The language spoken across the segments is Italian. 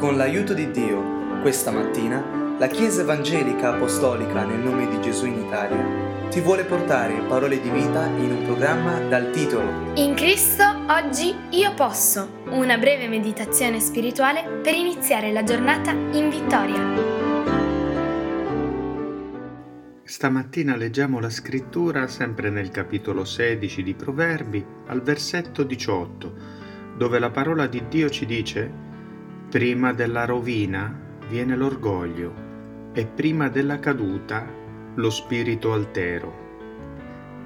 Con l'aiuto di Dio, questa mattina, la Chiesa Evangelica Apostolica nel nome di Gesù in Italia ti vuole portare parole di vita in un programma dal titolo In Cristo oggi io posso, una breve meditazione spirituale per iniziare la giornata in vittoria. Stamattina leggiamo la scrittura sempre nel capitolo 16 di Proverbi al versetto 18, dove la parola di Dio ci dice Prima della rovina viene l'orgoglio e prima della caduta lo spirito altero.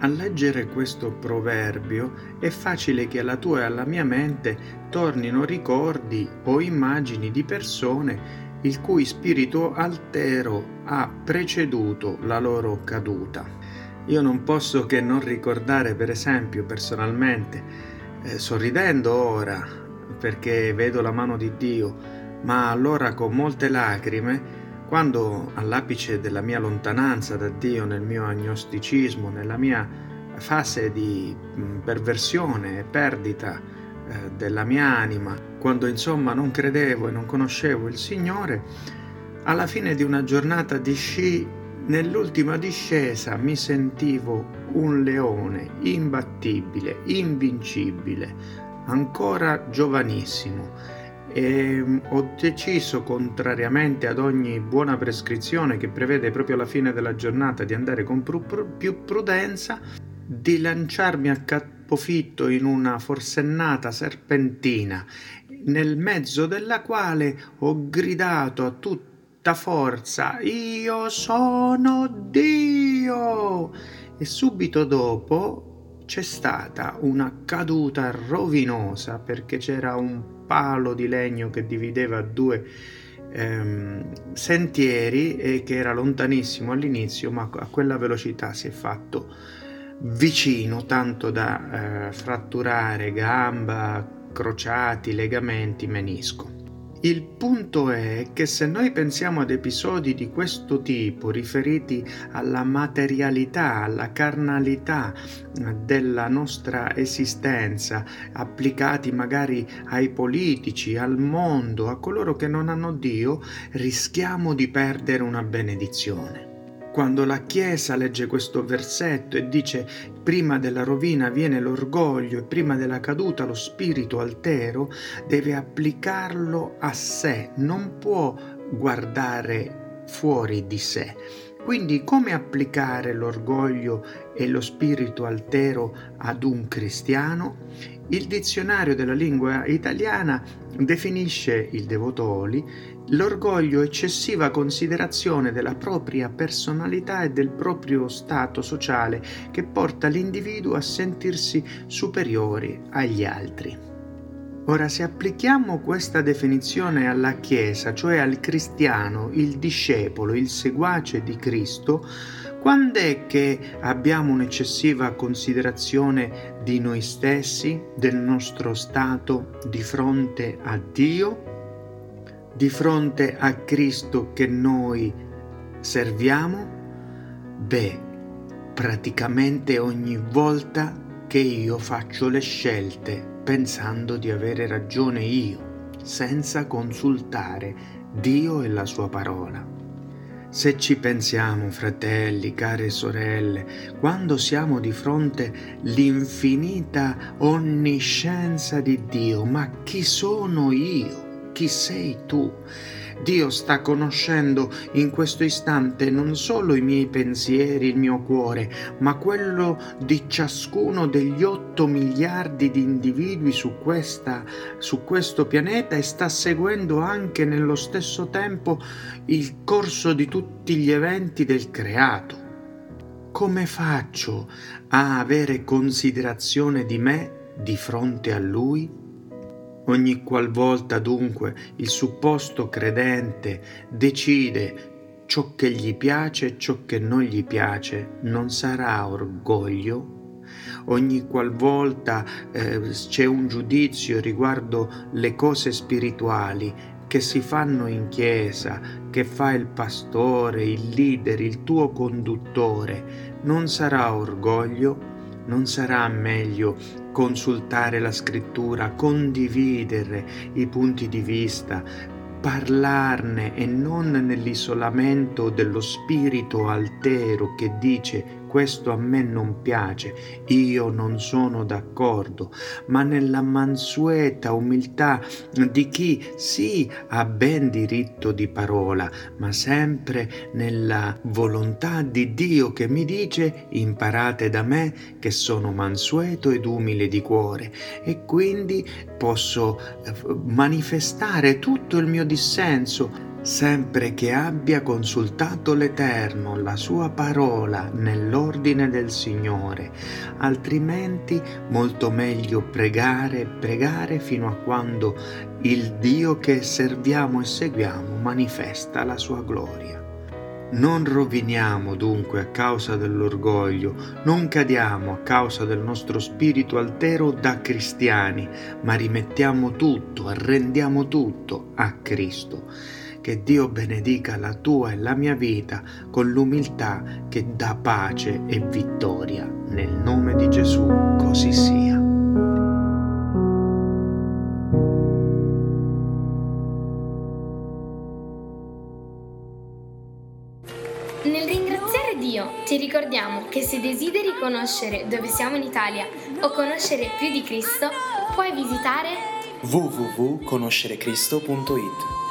A leggere questo proverbio è facile che alla tua e alla mia mente tornino ricordi o immagini di persone il cui spirito altero ha preceduto la loro caduta. Io non posso che non ricordare, per esempio, personalmente, eh, sorridendo ora, perché vedo la mano di Dio, ma allora con molte lacrime, quando all'apice della mia lontananza da Dio, nel mio agnosticismo, nella mia fase di mm, perversione e perdita eh, della mia anima, quando insomma non credevo e non conoscevo il Signore, alla fine di una giornata di sci, nell'ultima discesa mi sentivo un leone imbattibile, invincibile, ancora giovanissimo e mm, ho deciso, contrariamente ad ogni buona prescrizione che prevede proprio alla fine della giornata di andare con più prudenza, di lanciarmi a capofitto in una forsennata serpentina, nel mezzo della quale ho gridato a tutta forza Io sono Dio! E subito dopo c'è stata una caduta rovinosa perché c'era un palo di legno che divideva due ehm, sentieri e che era lontanissimo all'inizio, ma a quella velocità si è fatto vicino tanto da eh, fratturare gamba, crociati, legamenti, menisco. Il punto è che se noi pensiamo ad episodi di questo tipo riferiti alla materialità, alla carnalità della nostra esistenza, applicati magari ai politici, al mondo, a coloro che non hanno Dio, rischiamo di perdere una benedizione. Quando la Chiesa legge questo versetto e dice prima della rovina viene l'orgoglio e prima della caduta lo spirito altero, deve applicarlo a sé, non può guardare fuori di sé. Quindi come applicare l'orgoglio e lo spirito altero ad un cristiano? Il dizionario della lingua italiana definisce il Devotoli l'orgoglio eccessiva considerazione della propria personalità e del proprio stato sociale che porta l'individuo a sentirsi superiori agli altri. Ora, se applichiamo questa definizione alla Chiesa, cioè al cristiano, il discepolo, il seguace di Cristo, quando è che abbiamo un'eccessiva considerazione di noi stessi, del nostro stato di fronte a Dio? di fronte a Cristo che noi serviamo? Beh, praticamente ogni volta che io faccio le scelte pensando di avere ragione io, senza consultare Dio e la sua parola. Se ci pensiamo, fratelli, care sorelle, quando siamo di fronte all'infinita onniscienza di Dio, ma chi sono io? chi sei tu. Dio sta conoscendo in questo istante non solo i miei pensieri, il mio cuore, ma quello di ciascuno degli otto miliardi di individui su, questa, su questo pianeta e sta seguendo anche nello stesso tempo il corso di tutti gli eventi del creato. Come faccio a avere considerazione di me di fronte a Lui? Ogni qualvolta dunque il supposto credente decide ciò che gli piace e ciò che non gli piace, non sarà orgoglio? Ogni qualvolta eh, c'è un giudizio riguardo le cose spirituali che si fanno in chiesa, che fa il pastore, il leader, il tuo conduttore, non sarà orgoglio? Non sarà meglio consultare la scrittura, condividere i punti di vista, parlarne e non nell'isolamento dello spirito altero che dice questo a me non piace, io non sono d'accordo, ma nella mansueta umiltà di chi sì ha ben diritto di parola, ma sempre nella volontà di Dio che mi dice imparate da me che sono mansueto ed umile di cuore e quindi posso eh, manifestare tutto il mio dissenso sempre che abbia consultato l'Eterno, la sua parola, nell'ordine del Signore, altrimenti molto meglio pregare e pregare fino a quando il Dio che serviamo e seguiamo manifesta la sua gloria. Non roviniamo dunque a causa dell'orgoglio, non cadiamo a causa del nostro spirito altero da cristiani, ma rimettiamo tutto, arrendiamo tutto a Cristo che Dio benedica la tua e la mia vita con l'umiltà che dà pace e vittoria. Nel nome di Gesù così sia. Nel ringraziare Dio ti ricordiamo che se desideri conoscere dove siamo in Italia o conoscere più di Cristo, puoi visitare www.conoscerecristo.it